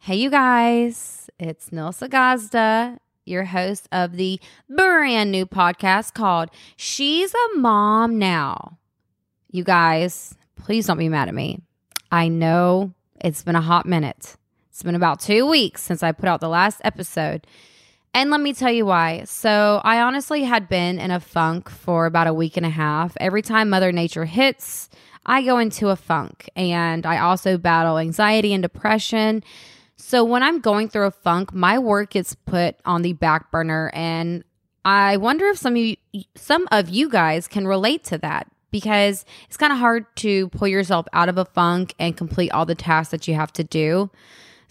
Hey, you guys, it's Nilsa Gazda, your host of the brand new podcast called She's a Mom Now. You guys, please don't be mad at me. I know it's been a hot minute. It's been about two weeks since I put out the last episode. And let me tell you why. So, I honestly had been in a funk for about a week and a half. Every time Mother Nature hits, I go into a funk. And I also battle anxiety and depression. So, when I'm going through a funk, my work gets put on the back burner. And I wonder if some of you, some of you guys can relate to that because it's kind of hard to pull yourself out of a funk and complete all the tasks that you have to do.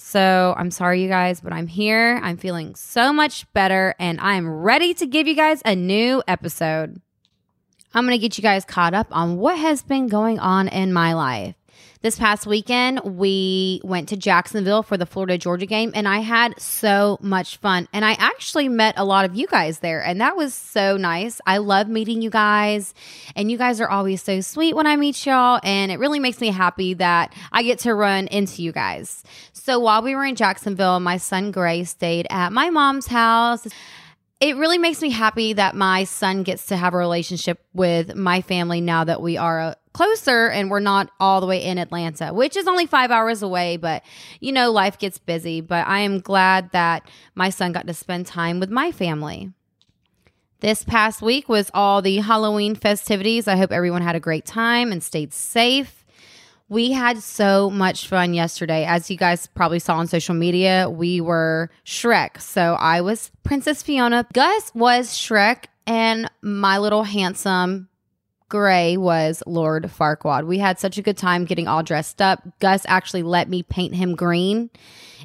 So I'm sorry, you guys, but I'm here. I'm feeling so much better and I'm ready to give you guys a new episode. I'm going to get you guys caught up on what has been going on in my life. This past weekend, we went to Jacksonville for the Florida Georgia game, and I had so much fun. And I actually met a lot of you guys there, and that was so nice. I love meeting you guys, and you guys are always so sweet when I meet y'all. And it really makes me happy that I get to run into you guys. So while we were in Jacksonville, my son Gray stayed at my mom's house it really makes me happy that my son gets to have a relationship with my family now that we are closer and we're not all the way in Atlanta, which is only five hours away. But, you know, life gets busy. But I am glad that my son got to spend time with my family. This past week was all the Halloween festivities. I hope everyone had a great time and stayed safe. We had so much fun yesterday. As you guys probably saw on social media, we were Shrek. So I was Princess Fiona. Gus was Shrek, and my little handsome Gray was Lord Farquaad. We had such a good time getting all dressed up. Gus actually let me paint him green.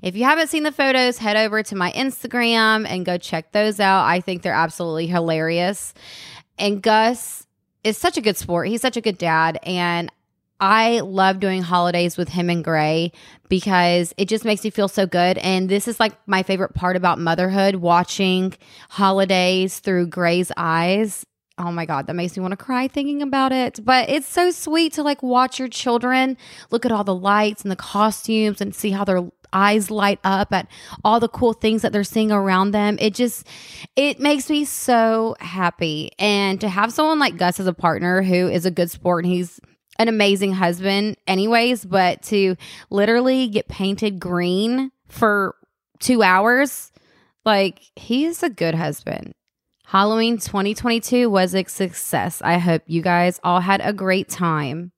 If you haven't seen the photos, head over to my Instagram and go check those out. I think they're absolutely hilarious. And Gus is such a good sport. He's such a good dad. And I love doing holidays with him and Gray because it just makes me feel so good. And this is like my favorite part about motherhood watching holidays through Gray's eyes. Oh my God, that makes me want to cry thinking about it. But it's so sweet to like watch your children look at all the lights and the costumes and see how their eyes light up at all the cool things that they're seeing around them. It just, it makes me so happy. And to have someone like Gus as a partner who is a good sport and he's, an amazing husband, anyways, but to literally get painted green for two hours, like he's a good husband. Halloween 2022 was a success. I hope you guys all had a great time.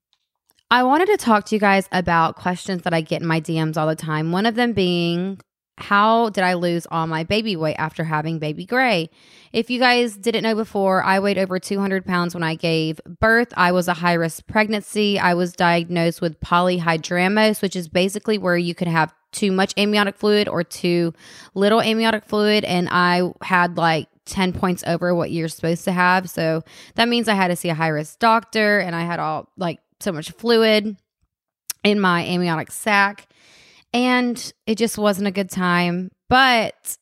I wanted to talk to you guys about questions that I get in my DMs all the time. One of them being, how did I lose all my baby weight after having baby gray? If you guys didn't know before, I weighed over 200 pounds when I gave birth. I was a high risk pregnancy. I was diagnosed with polyhydramnios, which is basically where you could have too much amniotic fluid or too little amniotic fluid. And I had like 10 points over what you're supposed to have. So that means I had to see a high risk doctor and I had all like so much fluid in my amniotic sac and it just wasn't a good time. But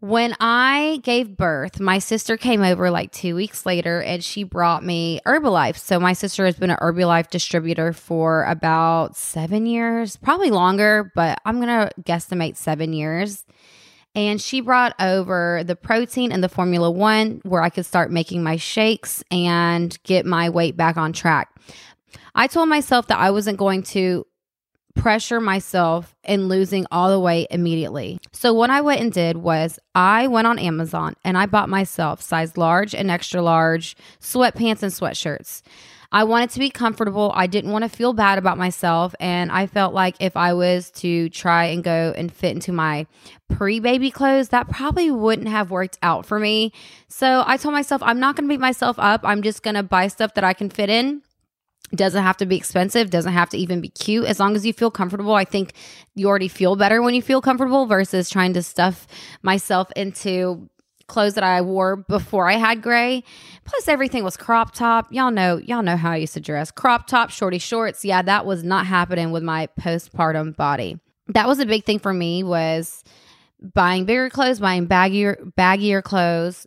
when I gave birth, my sister came over like two weeks later and she brought me Herbalife. So my sister has been an Herbalife distributor for about seven years, probably longer, but I'm going to guesstimate seven years. And she brought over the protein and the Formula One where I could start making my shakes and get my weight back on track. I told myself that I wasn't going to pressure myself in losing all the weight immediately. So, what I went and did was I went on Amazon and I bought myself size large and extra large sweatpants and sweatshirts. I wanted to be comfortable. I didn't want to feel bad about myself. And I felt like if I was to try and go and fit into my pre baby clothes, that probably wouldn't have worked out for me. So I told myself, I'm not going to beat myself up. I'm just going to buy stuff that I can fit in doesn't have to be expensive, doesn't have to even be cute. As long as you feel comfortable, I think you already feel better when you feel comfortable versus trying to stuff myself into clothes that I wore before I had gray. Plus everything was crop top. Y'all know, y'all know how I used to dress. Crop top, shorty shorts. Yeah, that was not happening with my postpartum body. That was a big thing for me was buying bigger clothes, buying baggier baggier clothes,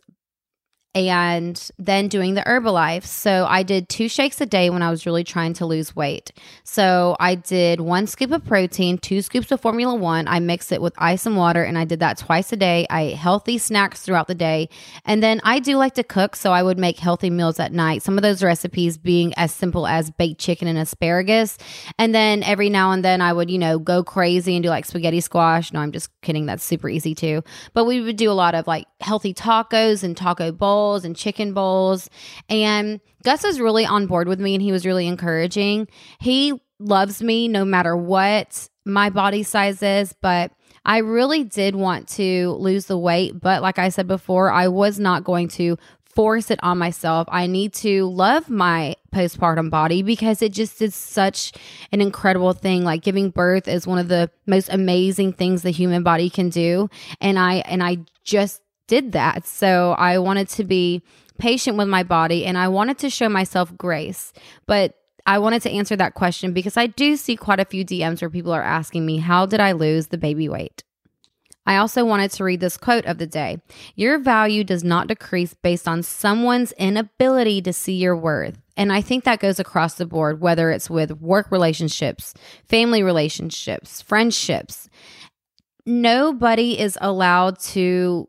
and then doing the Herbalife. So I did two shakes a day when I was really trying to lose weight. So I did one scoop of protein, two scoops of Formula One. I mix it with ice and water, and I did that twice a day. I ate healthy snacks throughout the day. And then I do like to cook, so I would make healthy meals at night. Some of those recipes being as simple as baked chicken and asparagus. And then every now and then I would, you know, go crazy and do like spaghetti squash. No, I'm just kidding. That's super easy too. But we would do a lot of like healthy tacos and taco bowls bowls and chicken bowls. And Gus was really on board with me and he was really encouraging. He loves me no matter what my body size is, but I really did want to lose the weight. But like I said before, I was not going to force it on myself. I need to love my postpartum body because it just is such an incredible thing. Like giving birth is one of the most amazing things the human body can do. And I and I just did that. So I wanted to be patient with my body and I wanted to show myself grace. But I wanted to answer that question because I do see quite a few DMs where people are asking me, How did I lose the baby weight? I also wanted to read this quote of the day Your value does not decrease based on someone's inability to see your worth. And I think that goes across the board, whether it's with work relationships, family relationships, friendships. Nobody is allowed to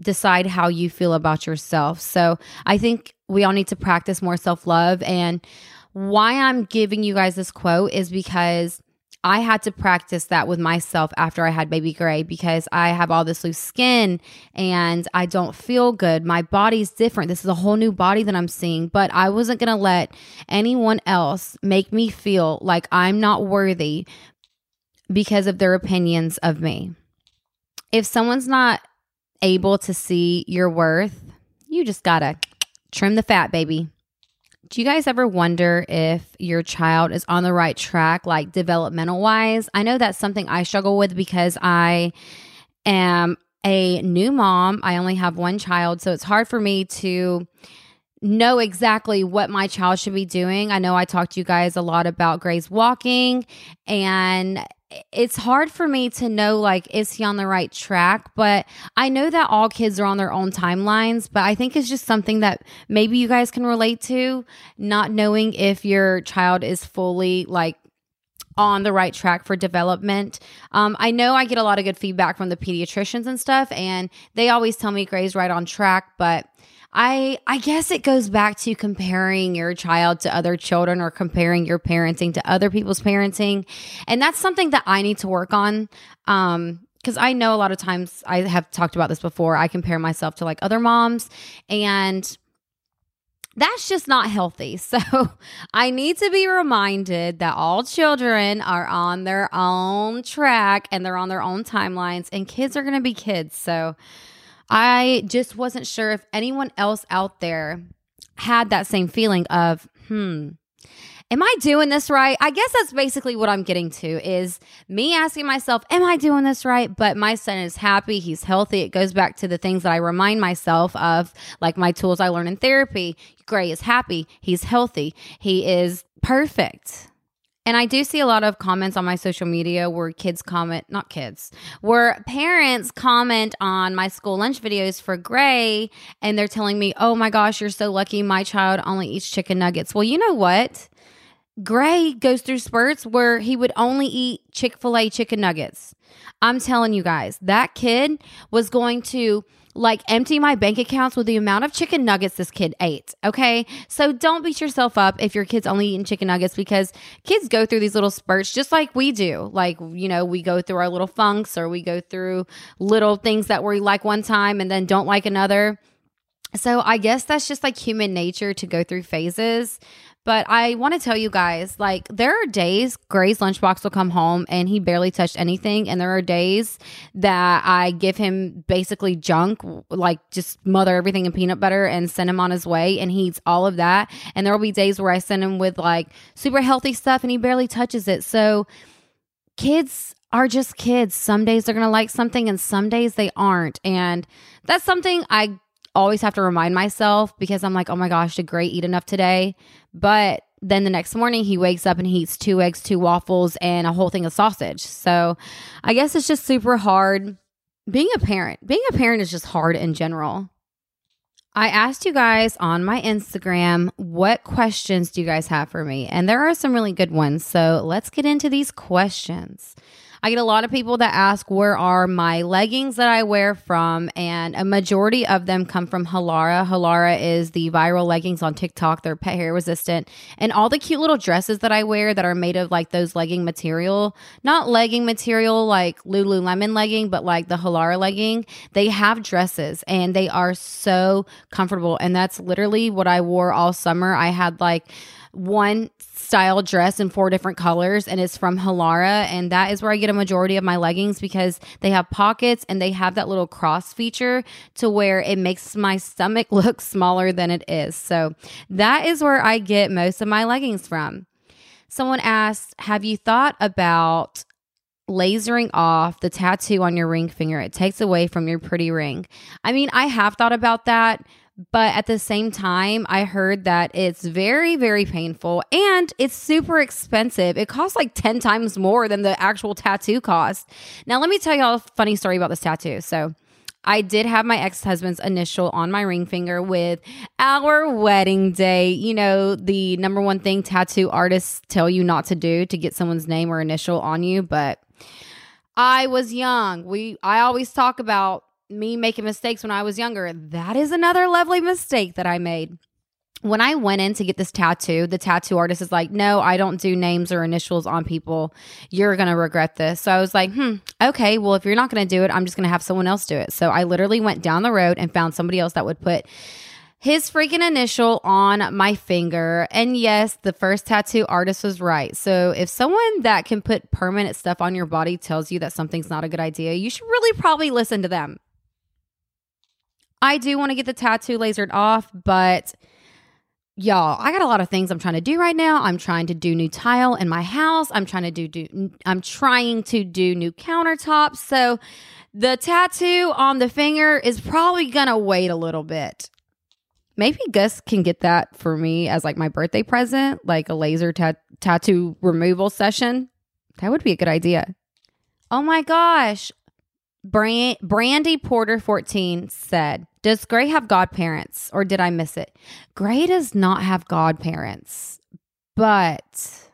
decide how you feel about yourself. So I think we all need to practice more self love. And why I'm giving you guys this quote is because I had to practice that with myself after I had baby gray because I have all this loose skin and I don't feel good. My body's different. This is a whole new body that I'm seeing, but I wasn't going to let anyone else make me feel like I'm not worthy because of their opinions of me. If someone's not able to see your worth, you just gotta trim the fat, baby. Do you guys ever wonder if your child is on the right track, like developmental wise? I know that's something I struggle with because I am a new mom. I only have one child, so it's hard for me to know exactly what my child should be doing. I know I talked to you guys a lot about Gray's walking, and it's hard for me to know like is he on the right track but i know that all kids are on their own timelines but i think it's just something that maybe you guys can relate to not knowing if your child is fully like on the right track for development. Um, I know I get a lot of good feedback from the pediatricians and stuff, and they always tell me Gray's right on track, but I I guess it goes back to comparing your child to other children or comparing your parenting to other people's parenting. And that's something that I need to work on. Um because I know a lot of times I have talked about this before. I compare myself to like other moms and that's just not healthy. So I need to be reminded that all children are on their own track and they're on their own timelines and kids are going to be kids. So I just wasn't sure if anyone else out there had that same feeling of, hmm, am I doing this right? I guess that's basically what I'm getting to is me asking myself, am I doing this right? But my son is happy, he's healthy. It goes back to the things that I remind myself of, like my tools I learn in therapy. Gray is happy, he's healthy, he is perfect. And I do see a lot of comments on my social media where kids comment, not kids, where parents comment on my school lunch videos for Gray and they're telling me, oh my gosh, you're so lucky my child only eats chicken nuggets. Well, you know what? Gray goes through spurts where he would only eat Chick fil A chicken nuggets. I'm telling you guys, that kid was going to like empty my bank accounts with the amount of chicken nuggets this kid ate. Okay. So don't beat yourself up if your kid's only eating chicken nuggets because kids go through these little spurts just like we do. Like, you know, we go through our little funks or we go through little things that we like one time and then don't like another. So I guess that's just like human nature to go through phases. But I want to tell you guys, like, there are days Gray's lunchbox will come home and he barely touched anything. And there are days that I give him basically junk, like just mother everything in peanut butter and send him on his way. And he eats all of that. And there will be days where I send him with like super healthy stuff and he barely touches it. So kids are just kids. Some days they're going to like something and some days they aren't. And that's something I always have to remind myself because I'm like, oh my gosh, did Gray eat enough today? But then the next morning he wakes up and he eats two eggs, two waffles, and a whole thing of sausage. So I guess it's just super hard being a parent. Being a parent is just hard in general. I asked you guys on my Instagram, what questions do you guys have for me? And there are some really good ones. So let's get into these questions. I get a lot of people that ask where are my leggings that I wear from, and a majority of them come from Halara. Halara is the viral leggings on TikTok. They're pet hair resistant, and all the cute little dresses that I wear that are made of like those legging material, not legging material like Lululemon legging, but like the Halara legging. They have dresses and they are so comfortable, and that's literally what I wore all summer. I had like one style dress in four different colors and it's from Halara and that is where I get a majority of my leggings because they have pockets and they have that little cross feature to where it makes my stomach look smaller than it is. So that is where I get most of my leggings from. Someone asked, "Have you thought about lasering off the tattoo on your ring finger. It takes away from your pretty ring. I mean, I have thought about that, but at the same time, I heard that it's very, very painful and it's super expensive. It costs like 10 times more than the actual tattoo cost. Now, let me tell y'all a funny story about this tattoo. So, I did have my ex husband's initial on my ring finger with our wedding day. You know, the number one thing tattoo artists tell you not to do to get someone's name or initial on you. But I was young. We I always talk about me making mistakes when I was younger. That is another lovely mistake that I made. When I went in to get this tattoo, the tattoo artist is like, No, I don't do names or initials on people. You're going to regret this. So I was like, Hmm, okay. Well, if you're not going to do it, I'm just going to have someone else do it. So I literally went down the road and found somebody else that would put his freaking initial on my finger. And yes, the first tattoo artist was right. So if someone that can put permanent stuff on your body tells you that something's not a good idea, you should really probably listen to them. I do want to get the tattoo lasered off, but y'all, I got a lot of things I'm trying to do right now. I'm trying to do new tile in my house. I'm trying to do, do I'm trying to do new countertops. So the tattoo on the finger is probably going to wait a little bit. Maybe Gus can get that for me as like my birthday present, like a laser tattoo removal session. That would be a good idea. Oh my gosh. Brand- Brandy Porter 14 said, Does Gray have godparents or did I miss it? Gray does not have godparents, but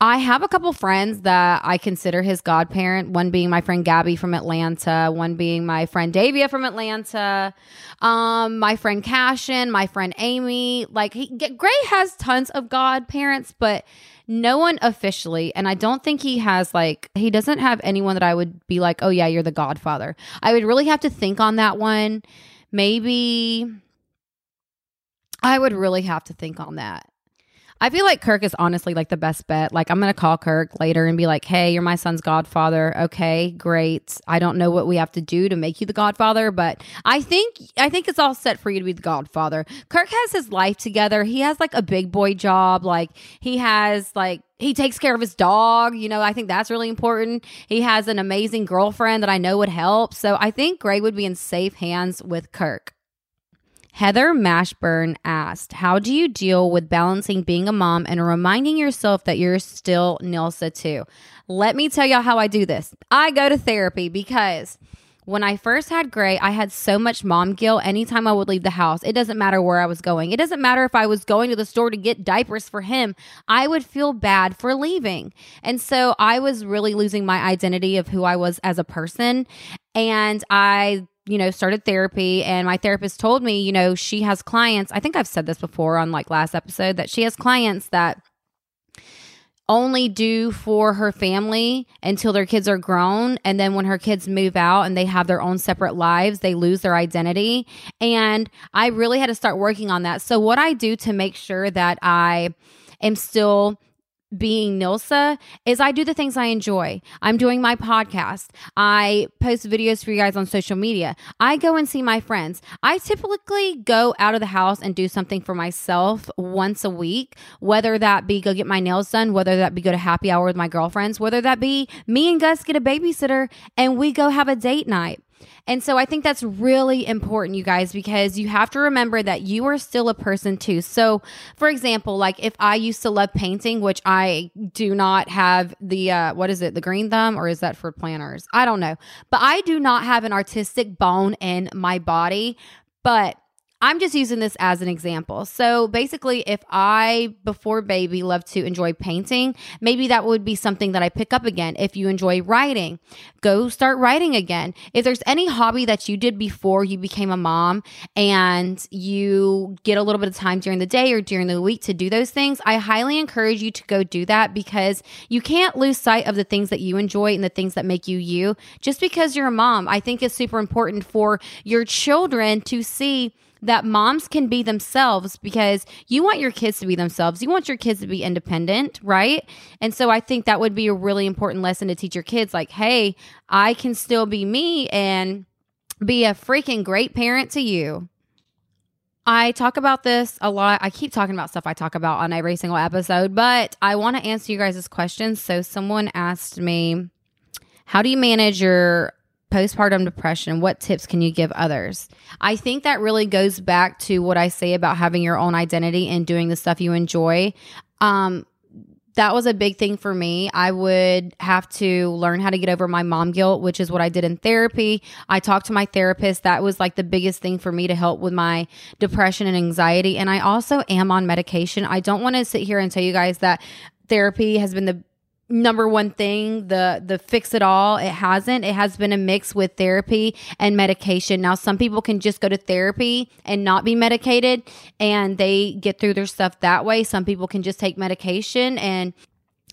I have a couple friends that I consider his godparent, one being my friend Gabby from Atlanta, one being my friend Davia from Atlanta, um, my friend Cashin, my friend Amy. Like, he, Gray has tons of godparents, but no one officially. And I don't think he has like, he doesn't have anyone that I would be like, oh, yeah, you're the godfather. I would really have to think on that one. Maybe I would really have to think on that. I feel like Kirk is honestly like the best bet. Like, I'm to call Kirk later and be like, hey, you're my son's godfather. Okay, great. I don't know what we have to do to make you the godfather, but I think, I think it's all set for you to be the godfather. Kirk has his life together. He has like a big boy job. Like, he has like, he takes care of his dog. You know, I think that's really important. He has an amazing girlfriend that I know would help. So I think Greg would be in safe hands with Kirk. Heather Mashburn asked, How do you deal with balancing being a mom and reminding yourself that you're still Nilsa too? Let me tell y'all how I do this. I go to therapy because when I first had Gray, I had so much mom guilt anytime I would leave the house. It doesn't matter where I was going. It doesn't matter if I was going to the store to get diapers for him. I would feel bad for leaving. And so I was really losing my identity of who I was as a person. And I you know, started therapy and my therapist told me, you know, she has clients. I think I've said this before on like last episode that she has clients that only do for her family until their kids are grown and then when her kids move out and they have their own separate lives they lose their identity and i really had to start working on that so what i do to make sure that i am still being Nilsa is I do the things I enjoy. I'm doing my podcast. I post videos for you guys on social media. I go and see my friends. I typically go out of the house and do something for myself once a week, whether that be go get my nails done, whether that be go to happy hour with my girlfriends, whether that be me and Gus get a babysitter and we go have a date night. And so I think that's really important, you guys, because you have to remember that you are still a person too. So, for example, like if I used to love painting, which I do not have the, uh, what is it, the green thumb, or is that for planners? I don't know. But I do not have an artistic bone in my body. But I'm just using this as an example. So basically, if I, before baby, loved to enjoy painting, maybe that would be something that I pick up again. If you enjoy writing, go start writing again. If there's any hobby that you did before you became a mom and you get a little bit of time during the day or during the week to do those things, I highly encourage you to go do that because you can't lose sight of the things that you enjoy and the things that make you you just because you're a mom. I think it's super important for your children to see that moms can be themselves because you want your kids to be themselves. You want your kids to be independent, right? And so I think that would be a really important lesson to teach your kids like, hey, I can still be me and be a freaking great parent to you. I talk about this a lot. I keep talking about stuff I talk about on every single episode, but I want to answer you guys' questions. So, someone asked me, How do you manage your postpartum depression, what tips can you give others? I think that really goes back to what I say about having your own identity and doing the stuff you enjoy. Um, that was a big thing for me. I would have to learn how to get over my mom guilt, which is what I did in therapy. I talked to my therapist. That was like the biggest thing for me to help with my depression and anxiety. And I also am on medication. I don't want to sit here and tell you guys that therapy has been the number one thing the the fix it all it hasn't. It has been a mix with therapy and medication. Now some people can just go to therapy and not be medicated and they get through their stuff that way. Some people can just take medication and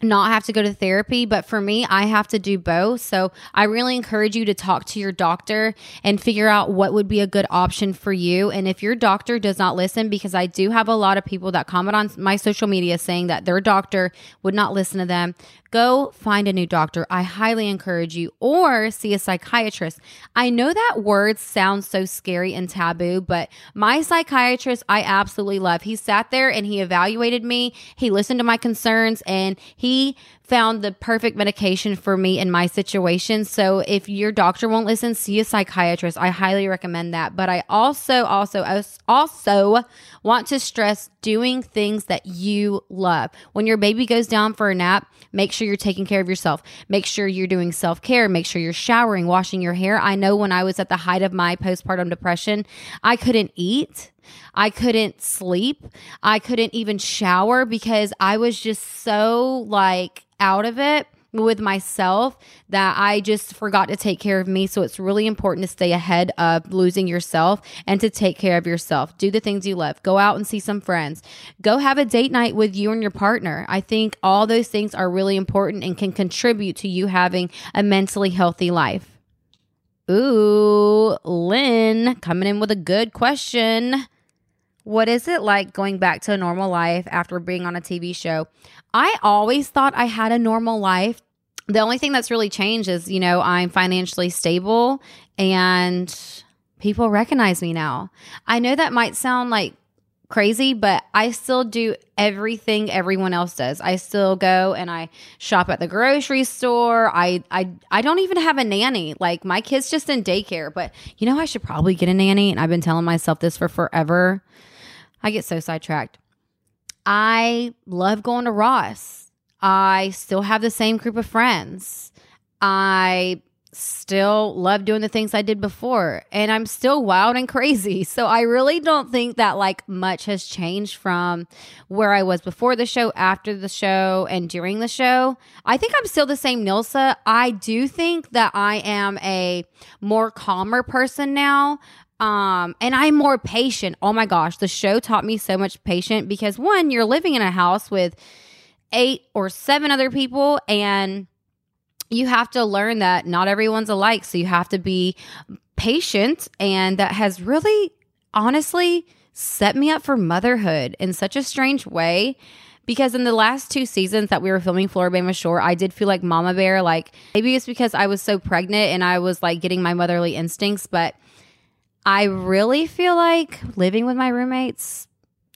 not have to go to therapy, but for me, I have to do both. So I really encourage you to talk to your doctor and figure out what would be a good option for you. And if your doctor does not listen, because I do have a lot of people that comment on my social media saying that their doctor would not listen to them, go find a new doctor. I highly encourage you or see a psychiatrist. I know that word sounds so scary and taboo, but my psychiatrist I absolutely love. He sat there and he evaluated me. He listened to my concerns and he we found the perfect medication for me in my situation. So if your doctor won't listen, see a psychiatrist. I highly recommend that. But I also also also want to stress doing things that you love. When your baby goes down for a nap, make sure you're taking care of yourself. Make sure you're doing self-care, make sure you're showering, washing your hair. I know when I was at the height of my postpartum depression, I couldn't eat. I couldn't sleep. I couldn't even shower because I was just so like out of it with myself that I just forgot to take care of me. So it's really important to stay ahead of losing yourself and to take care of yourself. Do the things you love. Go out and see some friends. Go have a date night with you and your partner. I think all those things are really important and can contribute to you having a mentally healthy life. Ooh, Lynn coming in with a good question. What is it like going back to a normal life after being on a TV show? I always thought I had a normal life. The only thing that's really changed is, you know, I'm financially stable and people recognize me now. I know that might sound like crazy, but I still do everything everyone else does. I still go and I shop at the grocery store. I I I don't even have a nanny. Like my kids just in daycare, but you know I should probably get a nanny and I've been telling myself this for forever. I get so sidetracked. I love going to Ross. I still have the same group of friends. I still love doing the things I did before and I'm still wild and crazy. So I really don't think that like much has changed from where I was before the show, after the show, and during the show. I think I'm still the same Nilsa. I do think that I am a more calmer person now. Um, and I'm more patient. Oh my gosh, the show taught me so much patience because one, you're living in a house with eight or seven other people and you have to learn that not everyone's alike. So you have to be patient. And that has really, honestly, set me up for motherhood in such a strange way. Because in the last two seasons that we were filming Floribama Shore, I did feel like Mama Bear. Like maybe it's because I was so pregnant and I was like getting my motherly instincts, but I really feel like living with my roommates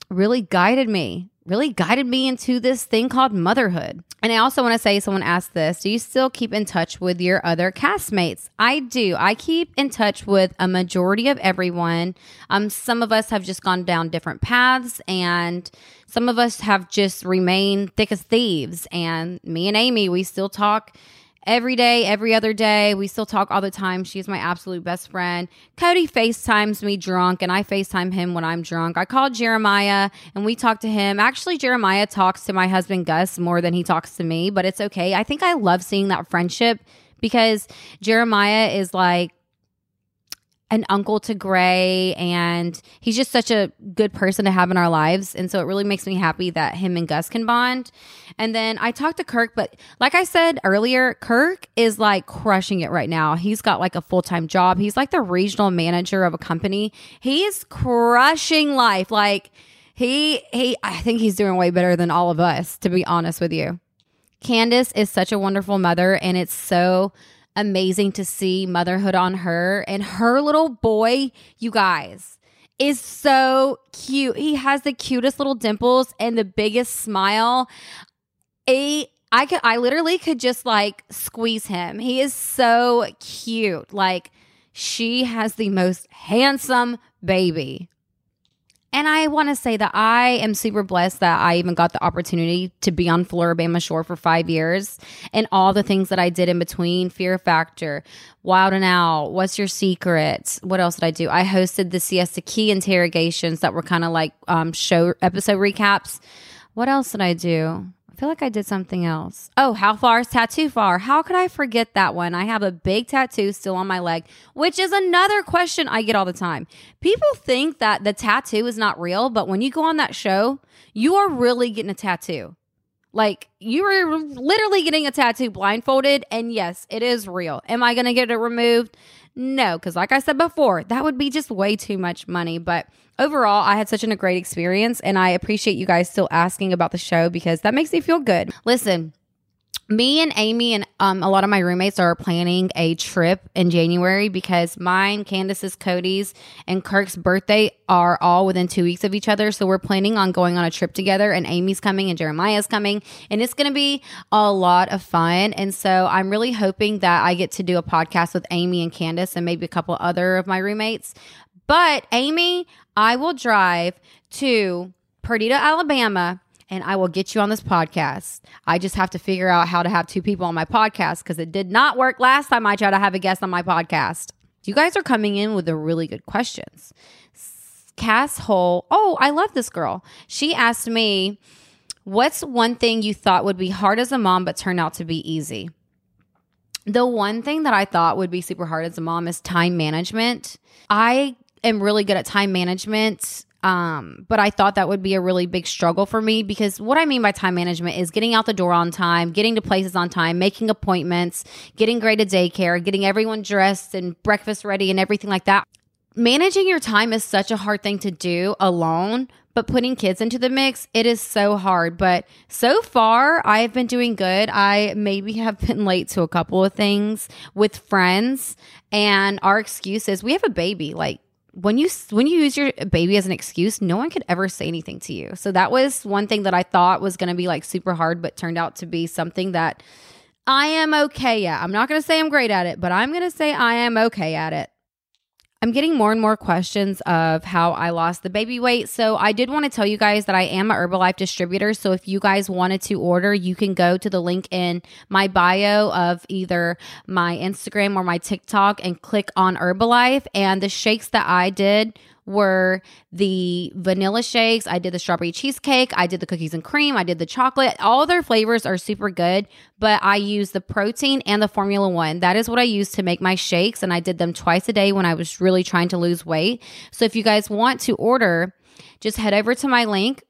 really guided me, really guided me into this thing called motherhood. And I also want to say someone asked this Do you still keep in touch with your other castmates? I do. I keep in touch with a majority of everyone. Um, some of us have just gone down different paths, and some of us have just remained thick as thieves. And me and Amy, we still talk every day, every other day. We still talk all the time. She's my absolute best friend. Cody FaceTimes me drunk, and I FaceTime him when I'm drunk. I called Jeremiah and we talked to him. Actually, Jeremiah talks to my husband Gus more than he talks to me, but it's okay. I think I love seeing that friendship because Jeremiah is like an uncle to Gray, and he's just such a good person to have in our lives. And so it really makes me happy that him and Gus can bond. And then I talked to Kirk, but like I said earlier, Kirk is like crushing it right now. He's got like a full time job, he's like the regional manager of a company. He's crushing life. Like, he, he, I think he's doing way better than all of us, to be honest with you. Candace is such a wonderful mother, and it's so amazing to see motherhood on her. And her little boy, you guys, is so cute. He has the cutest little dimples and the biggest smile. A I could I literally could just like squeeze him. He is so cute. Like she has the most handsome baby. And I want to say that I am super blessed that I even got the opportunity to be on Floribama Shore for five years and all the things that I did in between Fear Factor, Wild and Out, What's Your Secret? What else did I do? I hosted the Siesta Key interrogations that were kind of like um, show episode recaps. What else did I do? I feel like I did something else. Oh, how far is tattoo far? How could I forget that one? I have a big tattoo still on my leg, which is another question I get all the time. People think that the tattoo is not real, but when you go on that show, you are really getting a tattoo. Like you are literally getting a tattoo blindfolded, and yes, it is real. Am I going to get it removed? No, because like I said before, that would be just way too much money. But overall, I had such a great experience, and I appreciate you guys still asking about the show because that makes me feel good. Listen, me and Amy and um, a lot of my roommates are planning a trip in January because mine, Candace's, Cody's, and Kirk's birthday are all within two weeks of each other. So we're planning on going on a trip together, and Amy's coming and Jeremiah's coming, and it's going to be a lot of fun. And so I'm really hoping that I get to do a podcast with Amy and Candace and maybe a couple other of my roommates. But Amy, I will drive to Perdido, Alabama and I will get you on this podcast. I just have to figure out how to have two people on my podcast because it did not work last time I tried to have a guest on my podcast. You guys are coming in with the really good questions. Cass Hole, oh, I love this girl. She asked me, What's one thing you thought would be hard as a mom but turned out to be easy? The one thing that I thought would be super hard as a mom is time management. I am really good at time management um, but I thought that would be a really big struggle for me because what I mean by time management is getting out the door on time, getting to places on time, making appointments, getting Gray to daycare, getting everyone dressed and breakfast ready and everything like that. Managing your time is such a hard thing to do alone, but putting kids into the mix, it is so hard. But so far, I've been doing good. I maybe have been late to a couple of things with friends, and our excuse is we have a baby. Like, when you when you use your baby as an excuse, no one could ever say anything to you. So that was one thing that I thought was going to be like super hard, but turned out to be something that I am okay at. I'm not going to say I'm great at it, but I'm going to say I am okay at it. I'm getting more and more questions of how I lost the baby weight. So I did want to tell you guys that I am a Herbalife distributor. So if you guys wanted to order, you can go to the link in my bio of either my Instagram or my TikTok and click on Herbalife. And the shakes that I did were the vanilla shakes. I did the strawberry cheesecake. I did the cookies and cream. I did the chocolate. All their flavors are super good, but I use the protein and the Formula One. That is what I use to make my shakes. And I did them twice a day when I was really trying to lose weight. So if you guys want to order, just head over to my link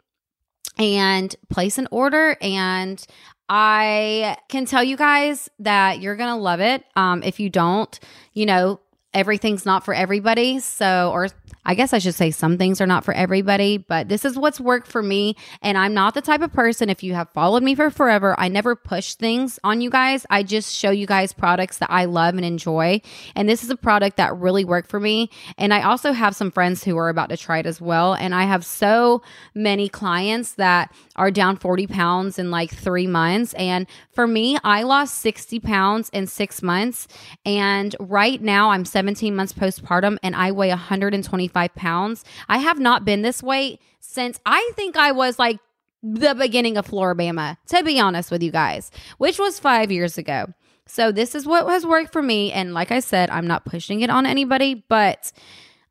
and place an order and I can tell you guys that you're going to love it. Um, if you don't, you know, everything's not for everybody. So, or I guess I should say some things are not for everybody, but this is what's worked for me. And I'm not the type of person, if you have followed me for forever, I never push things on you guys. I just show you guys products that I love and enjoy. And this is a product that really worked for me. And I also have some friends who are about to try it as well. And I have so many clients that are down 40 pounds in like three months. And for me, I lost 60 pounds in six months. And right now I'm 17 months postpartum and I weigh 125 pounds. I have not been this weight since I think I was like the beginning of Floribama, to be honest with you guys, which was five years ago. So, this is what has worked for me. And like I said, I'm not pushing it on anybody, but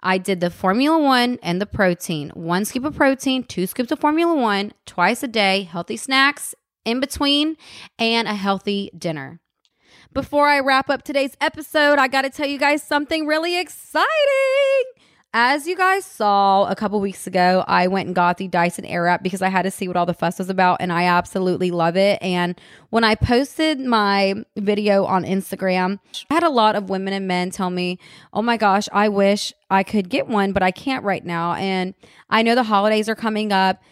I did the Formula One and the protein one scoop of protein, two scoops of Formula One twice a day, healthy snacks in between, and a healthy dinner. Before I wrap up today's episode, I got to tell you guys something really exciting. As you guys saw a couple weeks ago, I went and got the Dyson Airwrap because I had to see what all the fuss was about, and I absolutely love it. And when I posted my video on Instagram, I had a lot of women and men tell me, Oh my gosh, I wish I could get one, but I can't right now. And I know the holidays are coming up.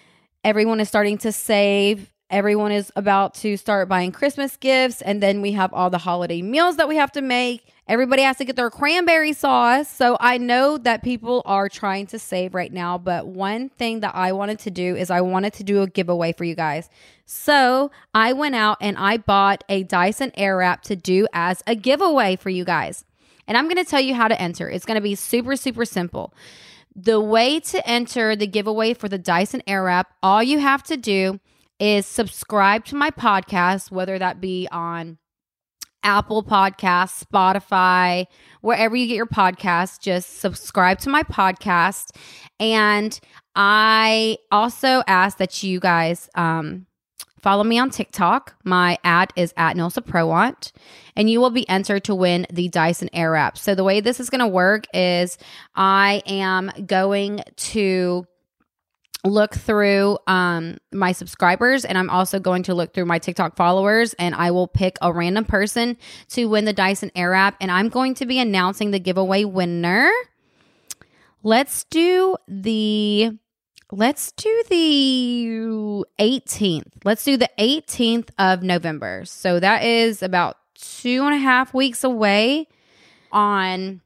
Everyone is starting to save Everyone is about to start buying Christmas gifts, and then we have all the holiday meals that we have to make. Everybody has to get their cranberry sauce. So I know that people are trying to save right now, but one thing that I wanted to do is I wanted to do a giveaway for you guys. So I went out and I bought a Dyson Airwrap to do as a giveaway for you guys. And I'm going to tell you how to enter. It's going to be super, super simple. The way to enter the giveaway for the Dyson Airwrap, all you have to do is subscribe to my podcast, whether that be on Apple Podcasts, Spotify, wherever you get your podcast, just subscribe to my podcast. And I also ask that you guys um, follow me on TikTok. My ad is at Nilsa Prowant, and you will be entered to win the Dyson Airwrap. So the way this is going to work is I am going to look through um, my subscribers and I'm also going to look through my TikTok followers and I will pick a random person to win the Dyson Airwrap and I'm going to be announcing the giveaway winner. Let's do the let's do the 18th. Let's do the 18th of November. So that is about two and a half weeks away on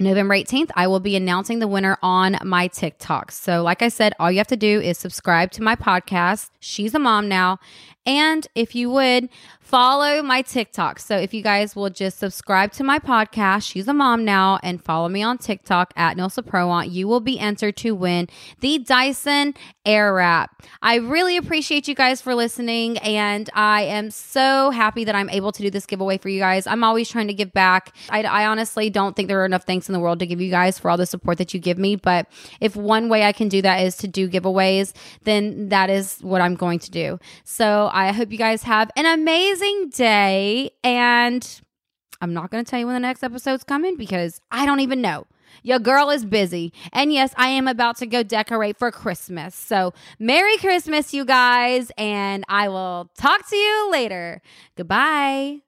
November 18th, I will be announcing the winner on my TikTok. So, like I said, all you have to do is subscribe to my podcast. She's a mom now. And if you would follow my TikTok. So if you guys will just subscribe to my podcast, she's a mom now, and follow me on TikTok at Nilsa Prowant, you will be entered to win the Dyson Airwrap. I really appreciate you guys for listening, and I am so happy that I'm able to do this giveaway for you guys. I'm always trying to give back. I, I honestly don't think there are enough thanks in the world to give you guys for all the support that you give me, but if one way I can do that is to do giveaways, then that is what I'm going to do. So I hope you guys have an amazing day. And I'm not going to tell you when the next episode's coming because I don't even know. Your girl is busy. And yes, I am about to go decorate for Christmas. So, Merry Christmas, you guys. And I will talk to you later. Goodbye.